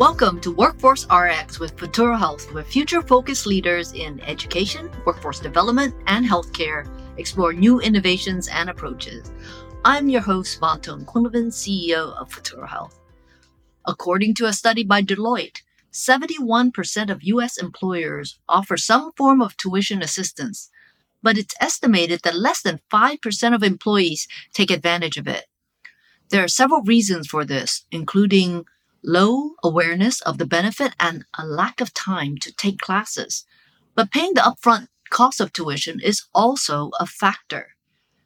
Welcome to Workforce RX with Futuro Health, where future focused leaders in education, workforce development, and healthcare explore new innovations and approaches. I'm your host, Van Ton-Quinlivan, CEO of Futuro Health. According to a study by Deloitte, 71% of U.S. employers offer some form of tuition assistance, but it's estimated that less than 5% of employees take advantage of it. There are several reasons for this, including low awareness of the benefit and a lack of time to take classes. But paying the upfront cost of tuition is also a factor.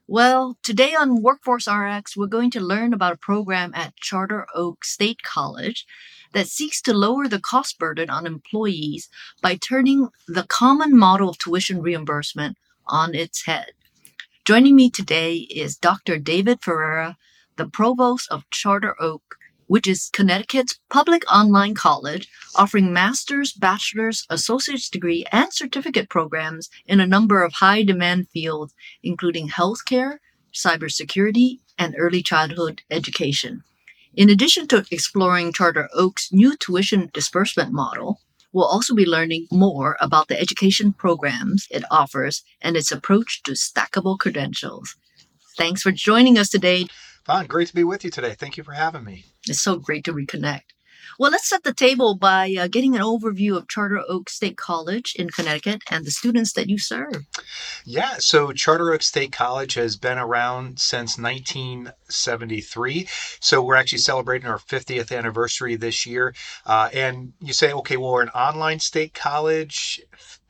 Well, today on Workforce RX, we're going to learn about a program at Charter Oak State College that seeks to lower the cost burden on employees by turning the common model of tuition reimbursement on its head. Joining me today is Dr. David Ferreira, the provost of Charter Oak which is Connecticut's public online college offering master's, bachelor's, associate's degree, and certificate programs in a number of high demand fields, including healthcare, cybersecurity, and early childhood education. In addition to exploring Charter Oak's new tuition disbursement model, we'll also be learning more about the education programs it offers and its approach to stackable credentials. Thanks for joining us today. Van, great to be with you today. Thank you for having me. It's so great to reconnect. Well, let's set the table by uh, getting an overview of Charter Oak State College in Connecticut and the students that you serve. Yeah, so Charter Oak State College has been around since 1973. So we're actually celebrating our 50th anniversary this year. Uh, and you say, okay, well, we're an online state college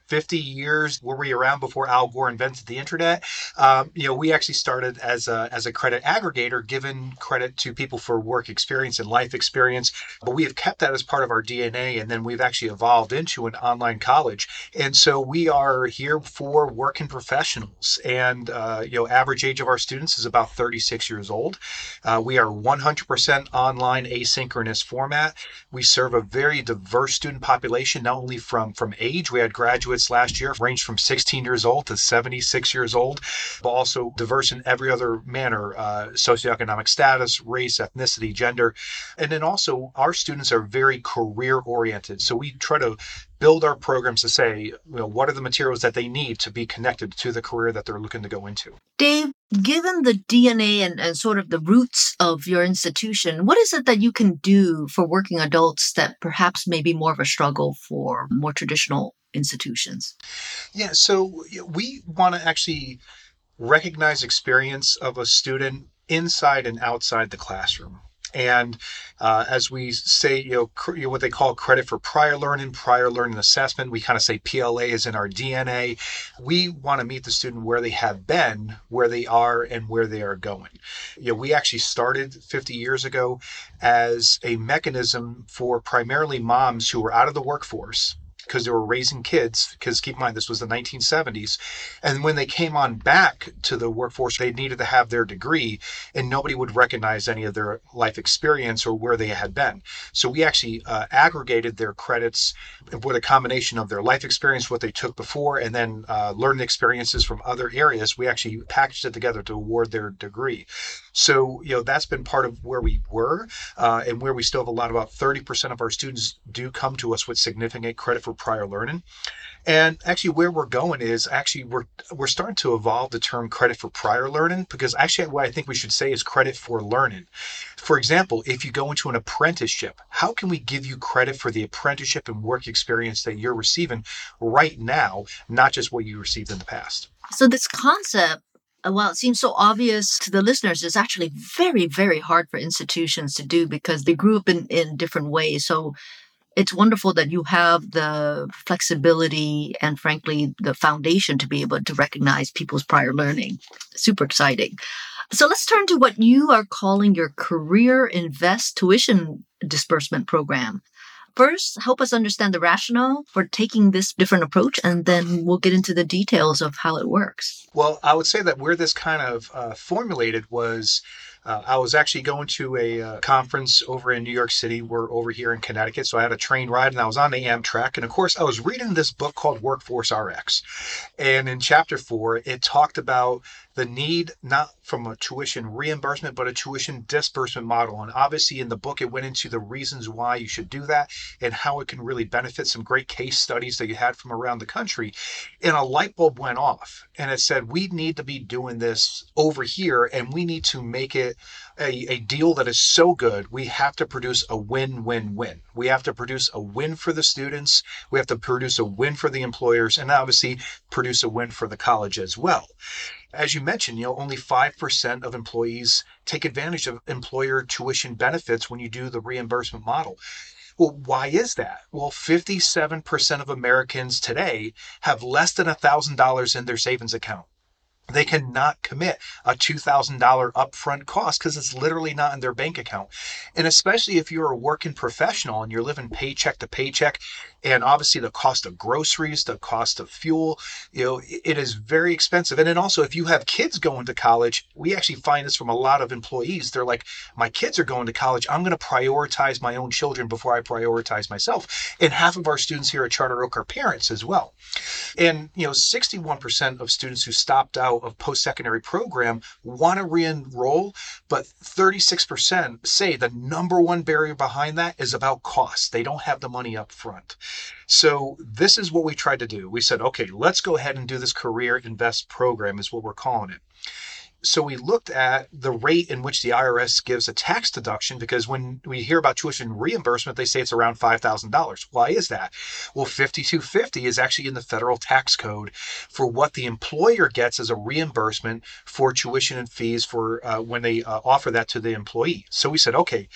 50 years were we around before Al Gore invented the internet? Um, you know, we actually started as a, as a credit aggregator, giving credit to people for work experience and life experience. But we have kept that as part of our DNA, and then we've actually evolved into an online college. And so we are here for working professionals. And uh, you know, average age of our students is about 36 years old. Uh, we are 100% online asynchronous format. We serve a very diverse student population, not only from from age. We had graduates graduates last year ranged from 16 years old to 76 years old, but also diverse in every other manner uh, socioeconomic status, race, ethnicity, gender. And then also, our students are very career oriented. So we try to build our programs to say, you know, what are the materials that they need to be connected to the career that they're looking to go into. Dave, given the DNA and, and, sort of the roots of your institution, what is it that you can do for working adults that perhaps may be more of a struggle for more traditional institutions? Yeah, so we want to actually recognize experience of a student inside and outside the classroom. And uh, as we say, you know, cr- you know, what they call credit for prior learning, prior learning assessment, we kind of say PLA is in our DNA. We want to meet the student where they have been, where they are, and where they are going. You know, we actually started 50 years ago as a mechanism for primarily moms who were out of the workforce because they were raising kids. Because keep in mind, this was the 1970s. And when they came on back to the workforce, they needed to have their degree, and nobody would recognize any of their life experience or where they had been. So we actually uh, aggregated their credits with a combination of their life experience, what they took before, and then uh, learning experiences from other areas. We actually packaged it together to award their degree. So, you know, that's been part of where we were uh, and where we still have a lot. About 30% of our students do come to us with significant credit for prior learning. And actually, where we're going is actually we're we're starting to evolve the term credit for prior learning because actually, what I think we should say is credit for learning. For example, if you go into an apprenticeship, how can we give you credit for the apprenticeship and work experience that you're receiving right now, not just what you received in the past? So this concept uh, while it seems so obvious to the listeners, it's actually very, very hard for institutions to do because they grew up in, in different ways. So it's wonderful that you have the flexibility and frankly the foundation to be able to recognize people's prior learning. Super exciting. So let's turn to what you are calling your career invest tuition disbursement program. First help us understand the rationale for taking this different approach and then we'll get into the details of how it works. Well i would say that where this kind of uh, formulated was uh, I was actually going to a uh, conference over in New York City. We're over here in Connecticut. So I had a train ride and I was on the Amtrak. And of course, I was reading this book called Workforce RX. And in chapter four, it talked about the need not from a tuition reimbursement, but a tuition disbursement model. And obviously, in the book, it went into the reasons why you should do that and how it can really benefit some great case studies that you had from around the country. And a light bulb went off, and it said, We need to be doing this over here, and we need to make it a, a deal that is so good. We have to produce a win win win. We have to produce a win for the students, we have to produce a win for the employers, and obviously produce a win for the college as well as you mentioned, you know, only 5% of employees take advantage of employer tuition benefits when you do the reimbursement model. Well, why is that? Well, 57% of Americans today have less than $1,000 in their savings account they cannot commit a $2,000 upfront cost because it's literally not in their bank account. And especially if you're a working professional and you're living paycheck to paycheck, and obviously the cost of groceries, the cost of fuel, you know, it is very expensive. And then also, if you have kids going to college, we actually find this from a lot of employees. They're like, my kids are going to college. I'm going to prioritize my own children before I prioritize myself. And half of our students here at Charter Oak are parents as well. And, you know, 61% of students who stopped out of post-secondary program want to re-enroll, but 36% say the number one barrier behind that is about cost. They don't have the money up front. So this is what we tried to do. We said, okay, let's go ahead and do this career invest program is what we're calling it so we looked at the rate in which the IRS gives a tax deduction because when we hear about tuition reimbursement, they say it's around $5,000. Why is that? Well, 5250 is actually in the federal tax code for what the employer gets as a reimbursement for tuition and fees for uh, when they uh, offer that to the employee. So we said, okay,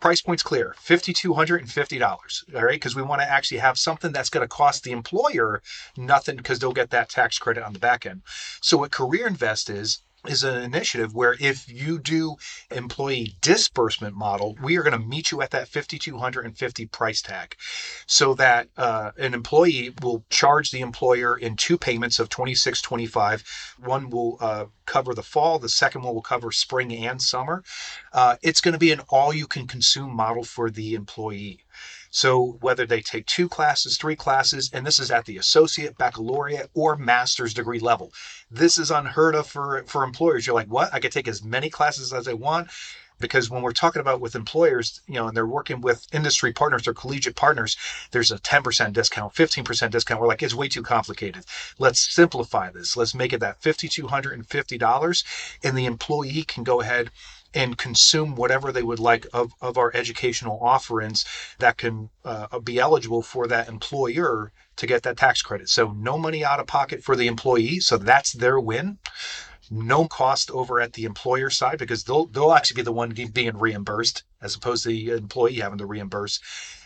price point's clear $5250 all right? Because we want to actually have something that's going to cost the employer nothing because they'll get that tax credit on the back end. So what career invest is is an initiative where if you do employee disbursement model, we are going to meet you at that 5250 price tag so that uh, an employee will charge the employer in two payments of 2625. One will uh, cover the fall, the second one will cover spring and summer. Uh, it's going to be an all you can consume model for the employee. So whether they take two classes, three classes, and this is at the associate, baccalaureate, or master's degree level. This is unheard of for, for employers. You're like, what? I can take as many classes as I want because when we're talking about with employers, you know, and they're working with industry partners or collegiate partners, there's a 10% discount, 15% discount. We're like, it's way too complicated. Let's simplify this. Let's make it that $5,250 and the employee can go ahead and consume whatever they would like of, of our educational offerings that can uh, be eligible for that employer to get that tax credit. So no money out of pocket for the employee. So that's their win. No cost over at the employer side because they'll they'll actually be the one being reimbursed as opposed to the employee having to reimburse.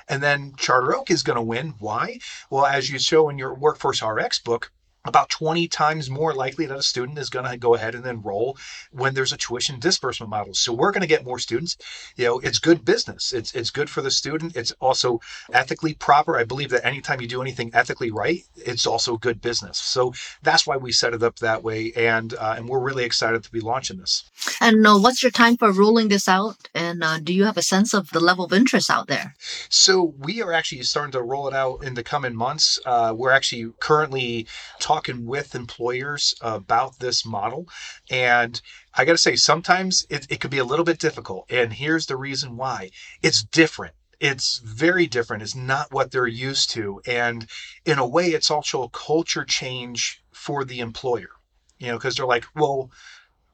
And then Charter Oak is going to win. Why? Well, as you show in your Workforce RX book, about 20 times more likely that a student is going to go ahead and enroll when there's a tuition disbursement model. So we're going to get more students. You know, it's good business. It's it's good for the student. It's also ethically proper. I believe that anytime you do anything ethically right, it's also good business. So that's why we set it up that way, and uh, and we're really excited to be launching this. And uh, what's your time for rolling this out? And uh, do you have a sense of the level of interest out there? So we are actually starting to roll it out in the coming months. Uh, we're actually currently talking with employers about this model. And I got to say, sometimes it, it could be a little bit difficult. And here's the reason why it's different it's very different. It's not what they're used to. And in a way, it's also a culture change for the employer, you know, because they're like, well,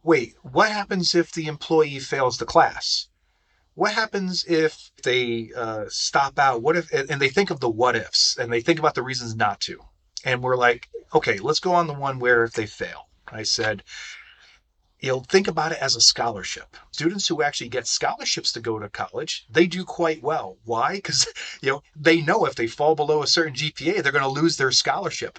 wait, what happens if the employee fails the class? What happens if they uh, stop out? What if, and they think of the what ifs and they think about the reasons not to. And we're like, okay, let's go on the one where if they fail. I said, you know, think about it as a scholarship. Students who actually get scholarships to go to college, they do quite well. Why? Because, you know, they know if they fall below a certain GPA, they're going to lose their scholarship.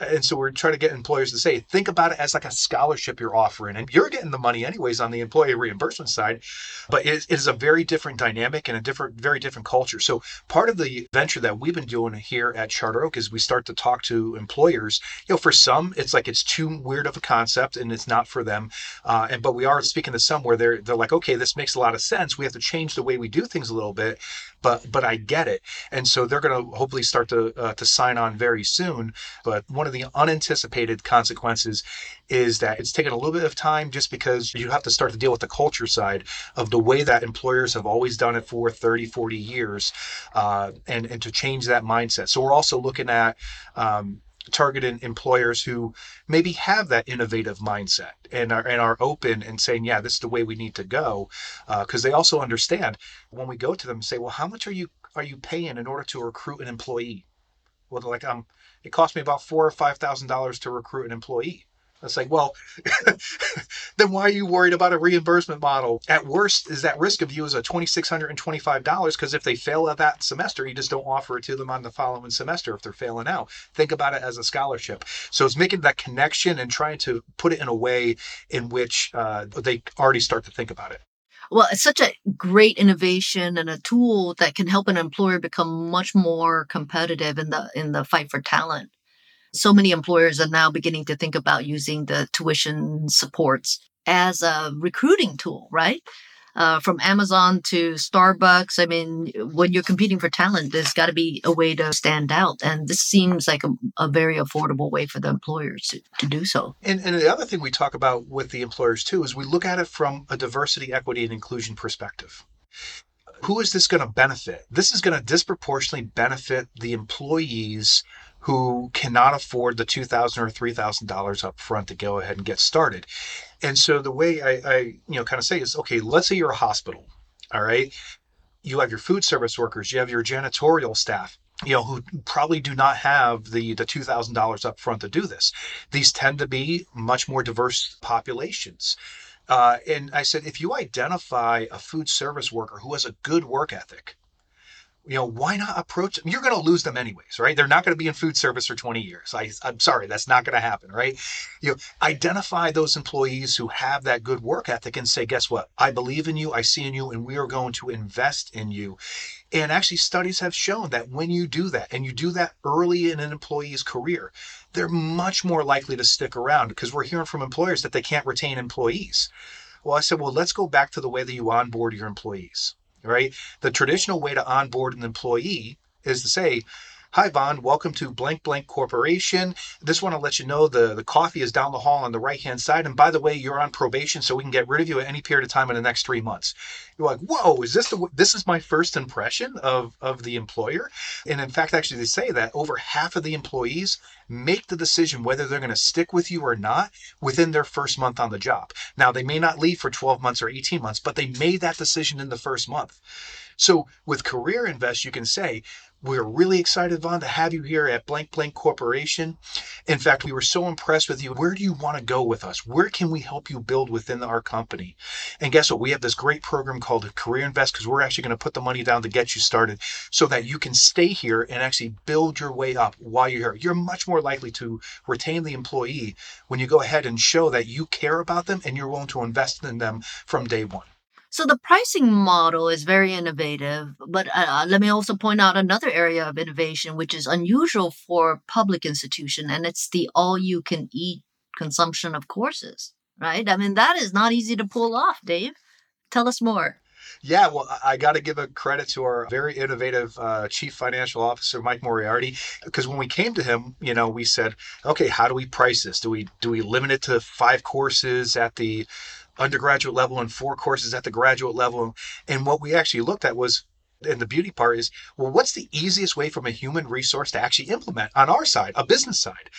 And so we're trying to get employers to say, think about it as like a scholarship you're offering. And you're getting the money anyways on the employee reimbursement side, but it is a very different dynamic and a different, very different culture. So part of the venture that we've been doing here at Charter Oak is we start to talk to employers. You know, for some, it's like it's too weird of a concept and it's not for them. Uh, and but we are speaking to some where they're they're like, okay, this makes a lot of sense. We have to change the way we do things a little bit but but I get it. And so they're going to hopefully start to uh, to sign on very soon. But one of the unanticipated consequences is that it's taken a little bit of time just because you have to start to deal with the culture side of the way that employers have always done it for 30, 40 years uh, and, and to change that mindset. So we're also looking at um, targeting employers who maybe have that innovative mindset and are and are open and saying, yeah, this is the way we need to go, because uh, they also understand when we go to them and say, well, how much are you are you paying in order to recruit an employee? Well, they're like, um, it cost me about four or five thousand dollars to recruit an employee. It's like, well, then why are you worried about a reimbursement model? At worst, is that risk of you is a $2,625 because if they fail at that semester, you just don't offer it to them on the following semester if they're failing out. Think about it as a scholarship. So it's making that connection and trying to put it in a way in which uh, they already start to think about it. Well, it's such a great innovation and a tool that can help an employer become much more competitive in the in the fight for talent so many employers are now beginning to think about using the tuition supports as a recruiting tool, right? Uh, from Amazon to Starbucks. I mean, when you're competing for talent, there's got to be a way to stand out. And this seems like a, a very affordable way for the employers to, to do so. And, and the other thing we talk about with the employers too is we look at it from a diversity, equity, and inclusion perspective who is this going to benefit? This is going to disproportionately benefit the employees who cannot afford the 2,000 or $3,000 up front to go ahead and get started. And so the way I, I, you know, kind of say is, okay, let's say you're a hospital, all right? You have your food service workers, you have your janitorial staff, you know, who probably do not have the the two thousand dollars up front to do this. These tend to be much more diverse populations. Uh, and I said, if you identify a food service worker who has a good work ethic, you know, why not approach them? You're going to lose them anyways, right? They're not going to be in food service for 20 years. I, I'm sorry, that's not going to happen, right? You know, identify those employees who have that good work ethic and say, guess what? I believe in you, I see in you, and we are going to invest in you. And actually, studies have shown that when you do that, and you do that early in an employee's career, they're much more likely to stick around because we're hearing from employers that they can't retain employees. Well, I said, well, let's go back to the way that you onboard your employees right? The traditional way to onboard an employee is to say, Hi, Van. Welcome to Blank Blank Corporation. Just want to let you know the, the coffee is down the hall on the right hand side. And by the way, you're on probation, so we can get rid of you at any period of time in the next three months. You're like, whoa, is this the this is my first impression of, of the employer? And in fact, actually, they say that over half of the employees make the decision whether they're going to stick with you or not within their first month on the job. Now, they may not leave for 12 months or 18 months, but they made that decision in the first month. So with Career Invest, you can say, we're really excited, Van, to have you here at Blank Blank Corporation. In fact, we were so impressed with you. Where do you want to go with us? Where can we help you build within our company? And guess what? We have this great program called Career Invest because we're actually going to put the money down to get you started so that you can stay here and actually build your way up while you're here. You're much more likely to retain the employee when you go ahead and show that you care about them and you're willing to invest in them from day one. So the pricing model is very innovative, but uh, uh, let me also point out another area of innovation which is unusual for public institution, and it's the all-you-can-eat consumption of courses. Right? I mean, that is not easy to pull off, Dave. Tell us more. Yeah, well, I got to give a credit to our very innovative uh, chief financial officer, Mike Moriarty, because when we came to him, you know, we said, okay, how do we price this? Do we do we limit it to five courses at the undergraduate level and four courses at the graduate level. And what we actually looked at was and the beauty part is well what's the easiest way from a human resource to actually implement on our side a business side?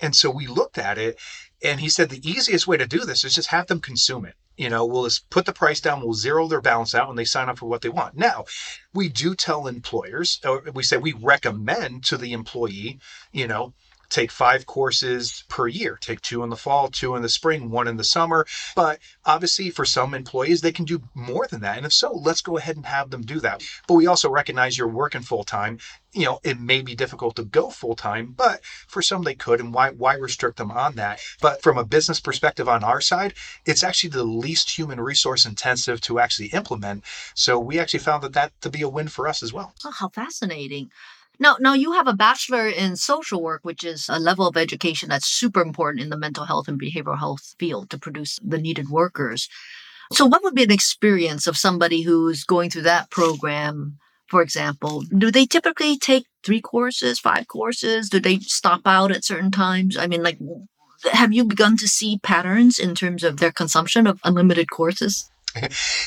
And so we looked at it and he said the easiest way to do this is just have them consume it. You know we'll just put the price down we'll zero their balance out when they sign up for what they want. Now we do tell employers or we say we recommend to the employee you know take five courses per year. Take two in the fall, two in the spring, one in the summer. But obviously, for some employees, they can do more than that. And if so, let's go ahead and have them do that. But we also recognize you're working full time. You know, it may be difficult to go full time, but for some they could. And why why restrict them on that? But from a business perspective on our side, it's actually the least human resource intensive to actually implement. So we actually found that that to be a win for us as well. Oh, how fascinating. Now, now you have a bachelor in social work, which is a level of education that's super important in the mental health and behavioral health field to produce the needed workers. So, what would be an experience of somebody who's going through that program? For example, do they typically take three courses, five courses? Do they stop out at certain times? I mean, like, have you begun to see patterns in terms of their consumption of unlimited courses?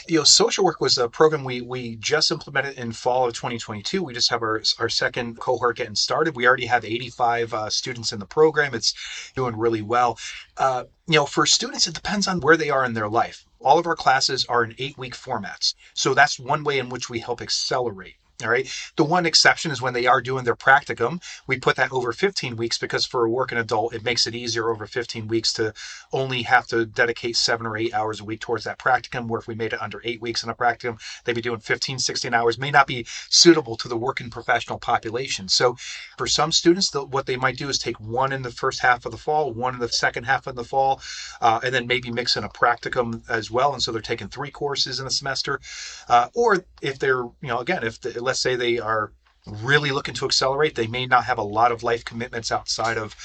You know, social work was a program we we just implemented in fall of 2022. We just have our our second cohort getting started. We already have 85 uh, students in the program. It's doing really well. Uh, you know, for students, it depends on where they are in their life. All of our classes are in eight week formats. So that's one way in which we help accelerate all right. The one exception is when they are doing their practicum. We put that over 15 weeks because for a working adult, it makes it easier over 15 weeks to only have to dedicate seven or eight hours a week towards that practicum. Where if we made it under eight weeks in a practicum, they'd be doing 15, 16 hours, may not be suitable to the working professional population. So for some students, what they might do is take one in the first half of the fall, one in the second half of the fall, uh, and then maybe mix in a practicum as well. And so they're taking three courses in a semester. Uh, or if they're, you know, again, if the, let's say they are really looking to accelerate, they may not have a lot of life commitments outside of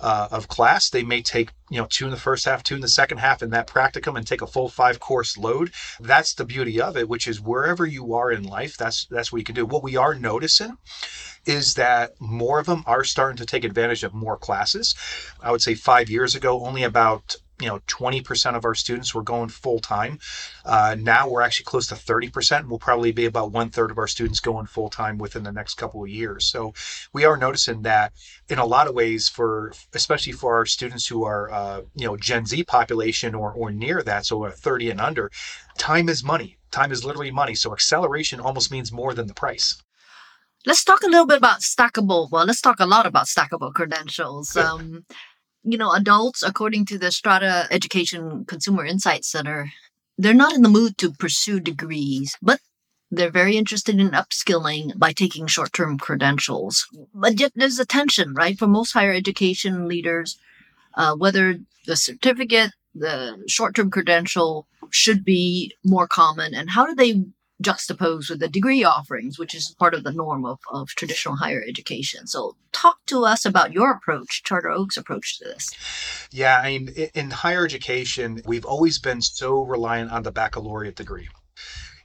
uh, of class. They may take you know two in the first half, two in the second half, in that practicum, and take a full five course load. That's the beauty of it, which is wherever you are in life, that's that's what you can do. What we are noticing is that more of them are starting to take advantage of more classes. I would say five years ago, only about you know 20% of our students were going full time uh, now we're actually close to 30% and we'll probably be about one third of our students going full time within the next couple of years. So we are noticing that in a lot of ways for especially for our students who are uh, you know gen z population or, or near that so 30 and under time is money. Time is literally money. So acceleration almost means more than the price. Let's talk a little bit about stackable. Well let's talk a lot about stackable credentials. Um, you know, adults, according to the Strada Education Consumer Insight Center, they're not in the mood to pursue degrees, but they're very interested in upskilling by taking short term credentials. But yet there's a tension, right? For most higher education leaders, uh, whether the certificate, the short term credential should be more common, and how do they juxtaposed with the degree offerings, which is part of the norm of, of traditional higher education. So, talk to us about your approach, Charter Oak's approach to this. Yeah, I mean, in higher education, we've always been so reliant on the baccalaureate degree.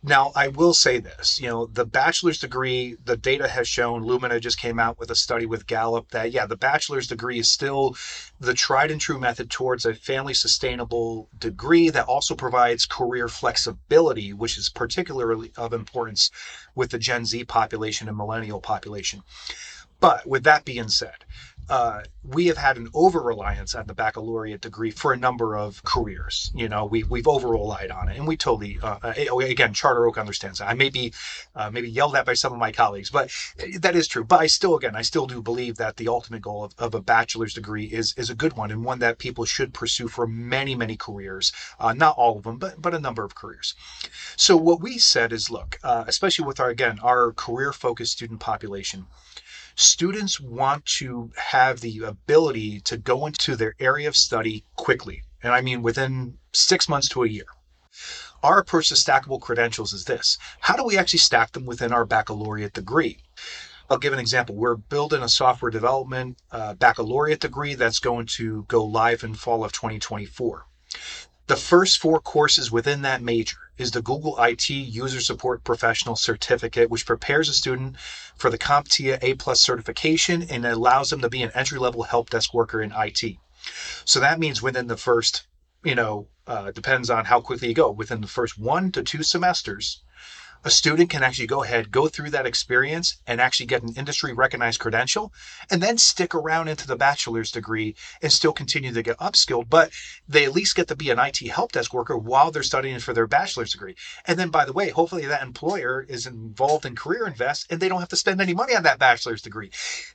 Now, I will say this, you know, the bachelor's degree, the data has shown, Lumina just came out with a study with Gallup that, yeah, the bachelor's degree is still the tried and true method towards a family sustainable degree that also provides career flexibility, which is particularly of importance with the Gen Z population and millennial population. But with that being said, uh, we have had an over reliance on the baccalaureate degree for a number of careers. You know, we, we've over relied on it, and we totally, uh, again, Charter Oak understands that. I may be uh, maybe yelled at by some of my colleagues, but that is true. But I still, again, I still do believe that the ultimate goal of, of a bachelor's degree is is a good one and one that people should pursue for many, many careers. Uh, not all of them, but but a number of careers. So what we said is, look, uh, especially with our again our career focused student population students want to have the ability to go into their area of study quickly. And I mean within six months to a year. Our approach to stackable credentials is this how do we actually stack them within our baccalaureate degree? I'll give an example. We're building a software development uh, baccalaureate degree that's going to go live in fall of 2024. The first four courses within that major is the Google IT User Support Professional Certificate, which prepares a student for the CompTIA A plus certification and allows them to be an entry level help desk worker in IT. So that means within the first, you know, uh, depends on how quickly you go, within the first one to two semesters, a student can actually go ahead, go through that experience, and actually get an industry recognized credential, and then stick around into the bachelor's degree and still continue to get upskilled. But they at least get to be an IT help desk worker while they're studying for their bachelor's degree. And then, by the way, hopefully that employer is involved in Career Invest and they don't have to spend any money on that bachelor's degree.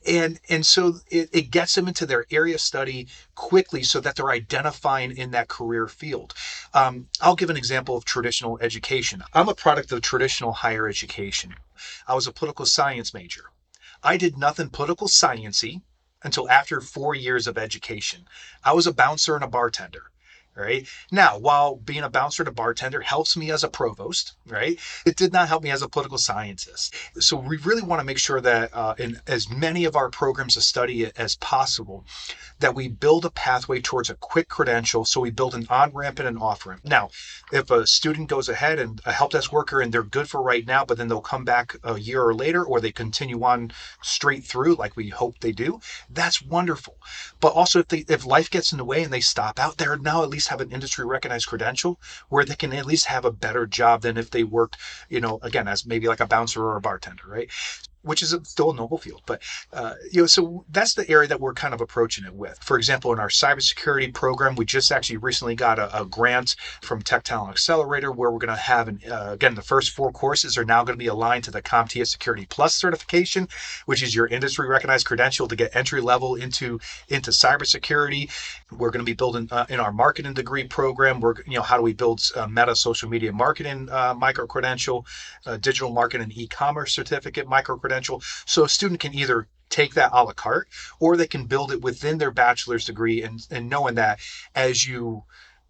And and so it, it gets them into their area of study quickly so that they're identifying in that career field. Um, I'll give an example of traditional education. I'm a product of traditional traditional higher education. I was a political science major. I did nothing political sciency until after four years of education. I was a bouncer and a bartender. Right? Now, while being a bouncer to bartender helps me as a provost, right? It did not help me as a political scientist. So we really want to make sure that uh, in as many of our programs of study as possible, that we build a pathway towards a quick credential. So we build an on ramp and an off ramp. Now, if a student goes ahead and a help desk worker and they're good for right now, but then they'll come back a year or later, or they continue on straight through like we hope they do, that's wonderful. But also, if they if life gets in the way and they stop out, they're now at least have an industry recognized credential where they can at least have a better job than if they worked, you know, again as maybe like a bouncer or a bartender, right? Which is a, still a noble field. But uh, you know, so that's the area that we're kind of approaching it with. For example, in our cybersecurity program, we just actually recently got a, a grant from Tech Talent Accelerator where we're going to have, an, uh, again, the first four courses are now going to be aligned to the CompTIA Security Plus certification, which is your industry recognized credential to get entry level into into cybersecurity. We're going to be building uh, in our marketing degree program. We're you know how do we build uh, meta social media marketing uh, micro credential, uh, digital marketing e-commerce certificate micro credential credential. So a student can either take that a la carte or they can build it within their bachelor's degree and, and knowing that as you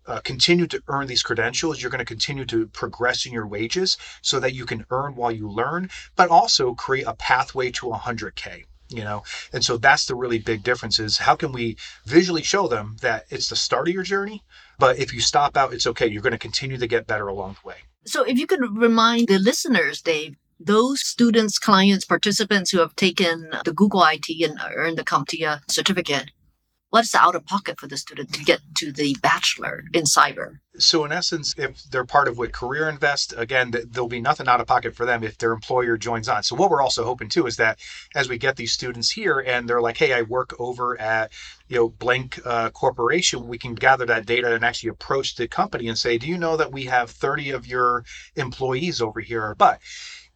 uh, continue to earn these credentials, you're going to continue to progress in your wages so that you can earn while you learn, but also create a pathway to 100K you know and so that's the really big difference is how can we visually show them that it's the start of your journey but if you stop out it's okay you're going to continue to get better along the way so if you could remind the listeners dave those students, clients, participants who have taken the Google IT and earned the CompTIA certificate, what's the out of pocket for the student to get to the bachelor in cyber? So, in essence, if they're part of what Career Invest, again, there'll be nothing out of pocket for them if their employer joins on. So, what we're also hoping too is that as we get these students here and they're like, hey, I work over at you know blank uh, corporation we can gather that data and actually approach the company and say do you know that we have 30 of your employees over here but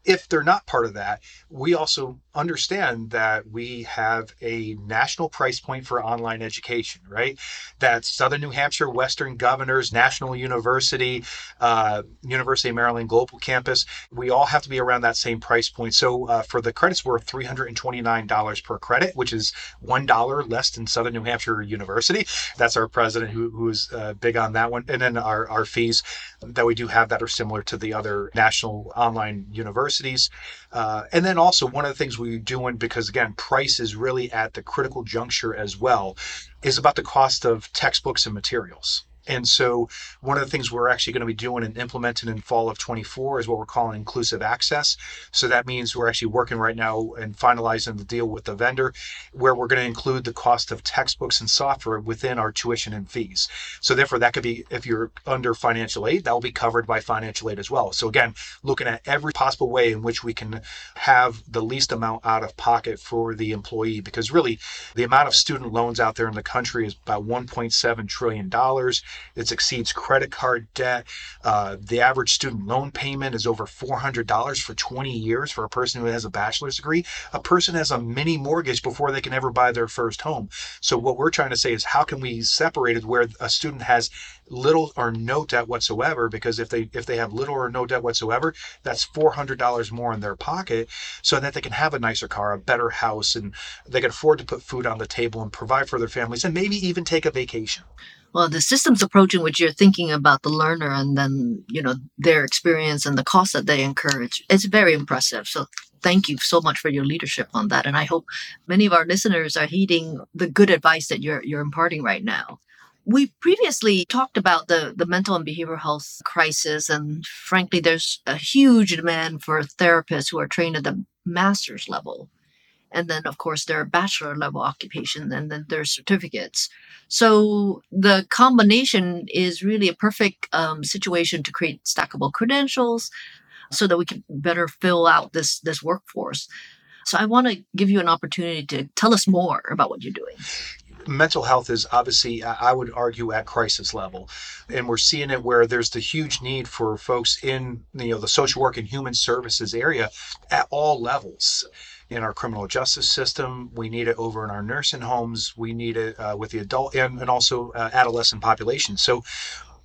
if they're not part of that, we also understand that we have a national price point for online education, right? That's Southern New Hampshire, Western Governors, National University, uh, University of Maryland Global Campus. We all have to be around that same price point. So uh, for the credits, we're $329 per credit, which is $1 less than Southern New Hampshire University. That's our president who, who's uh, big on that one. And then our, our fees that we do have that are similar to the other national online universities. Uh, and then also one of the things we're doing, because again, price is really at the critical juncture as well, is about the cost of textbooks and materials. And so, one of the things we're actually going to be doing and implementing in fall of 24 is what we're calling inclusive access. So, that means we're actually working right now and finalizing the deal with the vendor where we're going to include the cost of textbooks and software within our tuition and fees. So, therefore, that could be if you're under financial aid, that will be covered by financial aid as well. So, again, looking at every possible way in which we can have the least amount out of pocket for the employee because really the amount of student loans out there in the country is about $1.7 trillion. It exceeds credit card debt. Uh, the average student loan payment is over $400 for 20 years for a person who has a bachelor's degree. A person has a mini mortgage before they can ever buy their first home. So, what we're trying to say is how can we separate it where a student has little or no debt whatsoever because if they if they have little or no debt whatsoever that's $400 more in their pocket so that they can have a nicer car a better house and they can afford to put food on the table and provide for their families and maybe even take a vacation well the systems approach in which you're thinking about the learner and then you know their experience and the cost that they incur. It's, it's very impressive. So thank you so much for your leadership on that. And i hope many of our listeners are heeding the good advice that you're you're imparting right now. We previously talked about the, the mental and behavioral health crisis, and frankly, there's a huge demand for therapists who are trained at the master's level. And then, of course, there are bachelor level occupations, and then there's certificates. So the combination is really a perfect um, situation to create stackable credentials, so that we can better fill out this this workforce. So I want to give you an opportunity to tell us more about what you're doing mental health is obviously, I would argue, at crisis level, and we're seeing it where there's the huge need for folks in you know the social work and human services area at all levels in our criminal justice system. We need it over in our nursing homes. We need it uh, with the adult and, and also uh, adolescent population. So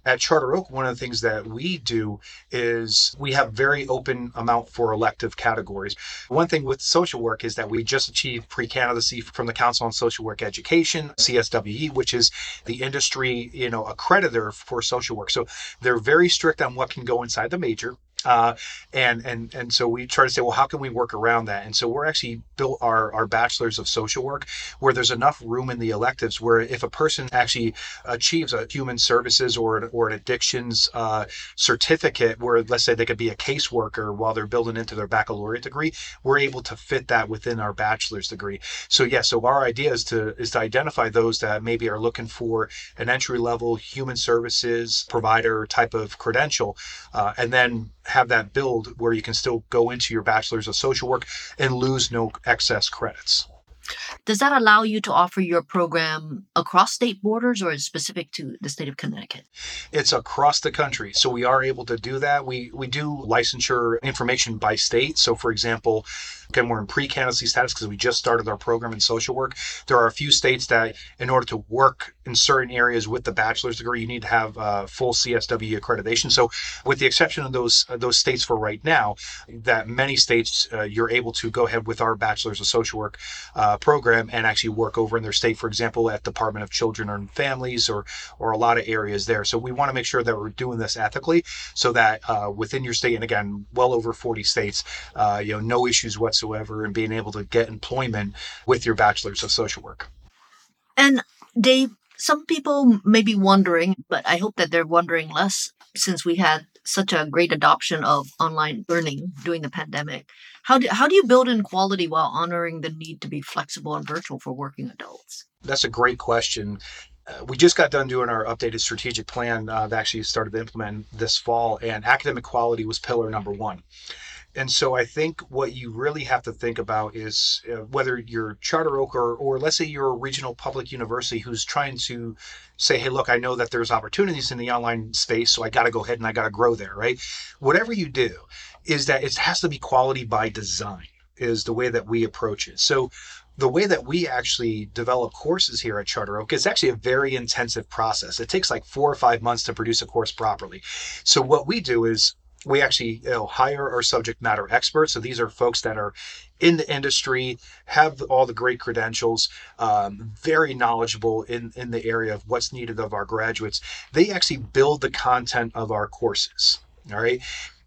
at Charter Oak, one of the things that we do is we have very open amount for elective categories. One thing with social work is that we just achieved pre-candidacy from the Council on Social Work Education, CSWE, which is the industry, you know, accreditor for social work. So they're very strict on what can go inside the major. Uh, and and and so we try to say, well, how can we work around that? And so we're actually built our our bachelors of social work where there's enough room in the electives where if a person actually achieves a human services or an, or an addictions uh, certificate, where let's say they could be a caseworker while they're building into their baccalaureate degree, we're able to fit that within our bachelor's degree. So yeah, so our idea is to is to identify those that maybe are looking for an entry level human services provider type of credential, uh, and then have that build where you can still go into your bachelor's of social work and lose no excess credits. Does that allow you to offer your program across state borders or is specific to the state of Connecticut? It's across the country. So we are able to do that. We we do licensure information by state. So for example, again, we're in pre-candidacy status because we just started our program in social work. There are a few states that in order to work in certain areas with the bachelor's degree, you need to have uh, full CSW accreditation. So with the exception of those uh, those states for right now, that many states uh, you're able to go ahead with our bachelor's of social work uh, program and actually work over in their state, for example, at Department of Children and Families or or a lot of areas there. So we want to make sure that we're doing this ethically, so that uh, within your state, and again, well over 40 states, uh, you know, no issues whatsoever in being able to get employment with your bachelor's of social work. And Dave, some people may be wondering, but I hope that they're wondering less since we had such a great adoption of online learning during the pandemic. How do, how do you build in quality while honoring the need to be flexible and virtual for working adults? That's a great question. Uh, we just got done doing our updated strategic plan uh, that actually started to implement this fall, and academic quality was pillar number one. And so I think what you really have to think about is uh, whether you're Charter Oak or, or let's say you're a regional public university who's trying to say, hey, look, I know that there's opportunities in the online space, so I got to go ahead and I got to grow there, right? Whatever you do, is that it has to be quality by design, is the way that we approach it. So the way that we actually develop courses here at Charter Oak is actually a very intensive process. It takes like four or five months to produce a course properly. So what we do is we actually you know, hire our subject matter experts. So these are folks that are in the industry, have all the great credentials, um, very knowledgeable in, in the area of what's needed of our graduates. They actually build the content of our courses. All right.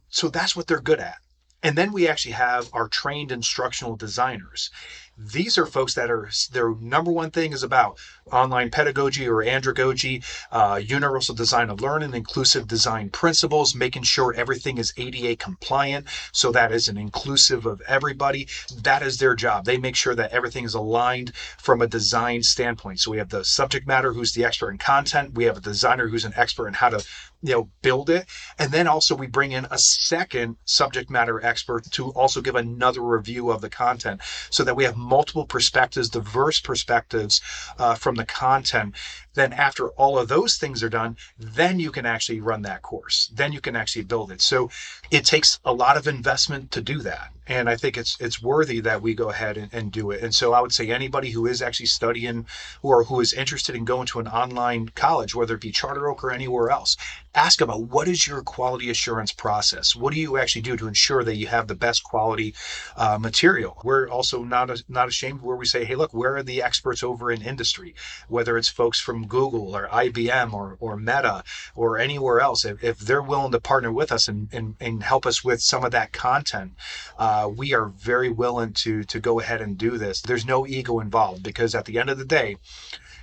So that's what they're good at. And then we actually have our trained instructional designers. These are folks that are their number one thing is about online pedagogy or andragogy, uh, universal design of learning, inclusive design principles, making sure everything is ADA compliant. So that is an inclusive of everybody. That is their job. They make sure that everything is aligned from a design standpoint. So we have the subject matter who's the expert in content. We have a designer who's an expert in how to you know build it and then also we bring in a second subject matter expert to also give another review of the content so that we have multiple perspectives diverse perspectives uh, from the content then after all of those things are done then you can actually run that course. Then you can actually build it. So it takes a lot of investment to do that and i think it's it's worthy that we go ahead and, and do it. And so i would say anybody who is actually studying or who is interested in going to an online college whether it be charter oak or anywhere else ask about what is your quality assurance process? What do you actually do to ensure that you have the best quality uh, material? We're also not a, not ashamed where we say hey look where are the experts over in industry? Whether it's folks from Google or IBM or, or Meta or anywhere else, if, if they're willing to partner with us and, and, and help us with some of that content, uh, Uh, we are very willing to to go ahead and do this. There's no ego involved because at the end of the day,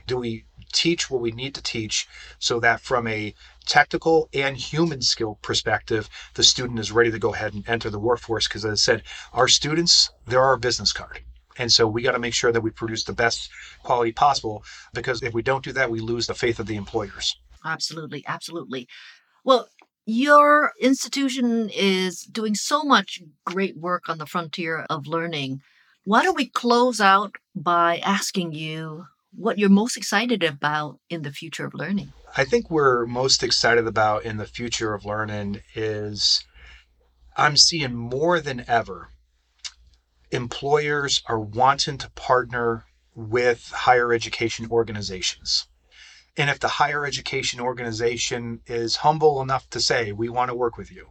do we teach what we need to teach so that from a technical and human skill perspective, the student is ready to go ahead and enter the workforce. Because as I said, our students, they're our business card. And so we got to make sure that we produce the best quality possible because if we don't do that, we lose the faith of the employers. Absolutely. Absolutely. Well, your institution is doing so much great work on the frontier of learning. Why don't we close out by asking you what you're most excited about in the future of learning? I think we're most excited about in the future of learning is I'm seeing more than ever employers are wanting to partner with higher education organizations. And if the higher education organization is humble enough to say, we want to work with you,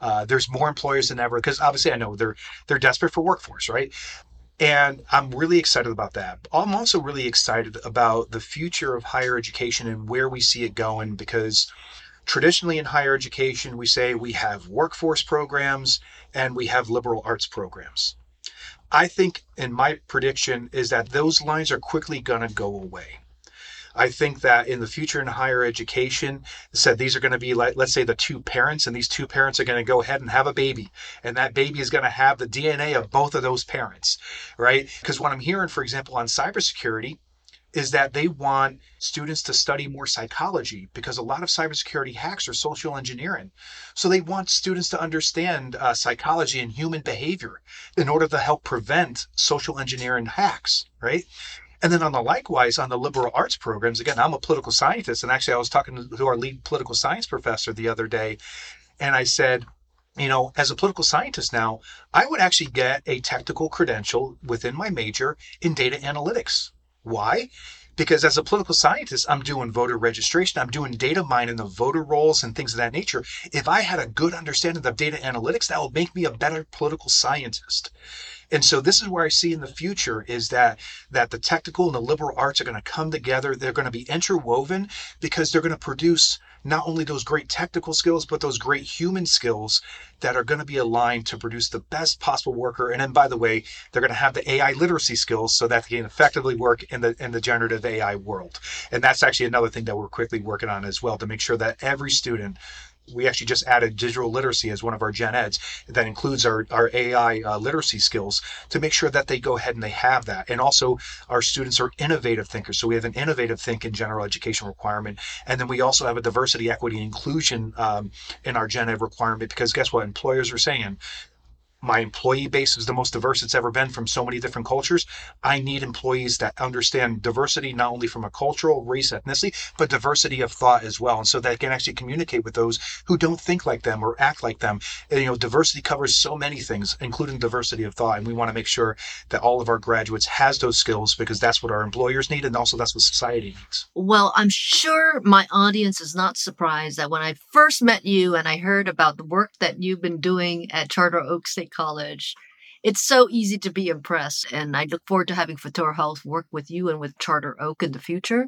uh, there's more employers than ever because obviously I know they're they're desperate for workforce, right? And I'm really excited about that. I'm also really excited about the future of higher education and where we see it going because traditionally in higher education, we say we have workforce programs and we have liberal arts programs. I think, and my prediction is that those lines are quickly going to go away. I think that in the future in higher education, said these are going to be like, let's say the two parents, and these two parents are going to go ahead and have a baby. And that baby is going to have the DNA of both of those parents, right? Because what I'm hearing, for example, on cybersecurity, is that they want students to study more psychology because a lot of cybersecurity hacks are social engineering. So they want students to understand uh, psychology and human behavior in order to help prevent social engineering hacks, right? And then on the likewise on the liberal arts programs, again, I'm a political scientist, and actually I was talking to our lead political science professor the other day, and I said, you know, as a political scientist now, I would actually get a technical credential within my major in data analytics. Why? Because as a political scientist, I'm doing voter registration, I'm doing data mining of voter rolls and things of that nature. If I had a good understanding of data analytics, that would make me a better political scientist. And so this is where I see in the future is that that the technical and the liberal arts are going to come together. They're going to be interwoven because they're going to produce not only those great technical skills, but those great human skills that are going to be aligned to produce the best possible worker. And then, by the way, they're going to have the AI literacy skills so that they can effectively work in the in the generative AI world. And that's actually another thing that we're quickly working on as well to make sure that every student we actually just added digital literacy as one of our gen eds that includes our, our AI uh, literacy skills to make sure that they go ahead and they have that. And also, our students are innovative thinkers. So we have an innovative think in general education requirement. And then we also have a diversity, equity, and inclusion um, in our gen ed requirement because guess what? Employers are saying my employee base is the most diverse it's ever been from so many different cultures. I need employees that understand diversity, not only from a cultural, race, ethnicity, but diversity of thought as well. And so that can actually communicate with those who don't think like them or act like them. And, you know, diversity covers so many things, including diversity of thought. And we want to make sure that all of our graduates has those skills because that's what our employers need. And also that's what society needs. Well, I'm sure my audience is not surprised that when I first met you and I heard about the work that you've been doing at Charter Oak State college. It's so easy to be impressed, and I look forward to having Futuro Health work with you and with Charter Oak in the future.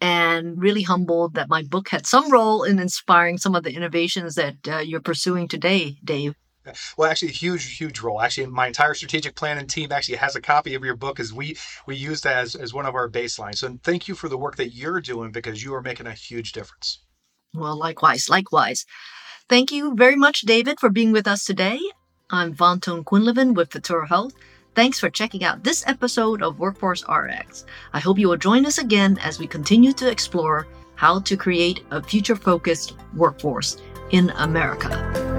And really humbled that my book had some role in inspiring some of the innovations that uh, you're pursuing today, Dave. Well, actually, a huge, huge role. Actually, my entire strategic plan and team actually has a copy of your book, as we we use that as, as one of our baselines. So, thank you for the work that you're doing because you are making a huge difference. Well, likewise, likewise. Thank you very much, David, for being with us today. I'm Van Ton-Quinlivan with Futuro Health. Thanks for checking out this episode of WorkforceRx. I hope you will join us again as we continue to explore how to create a future focused workforce in America.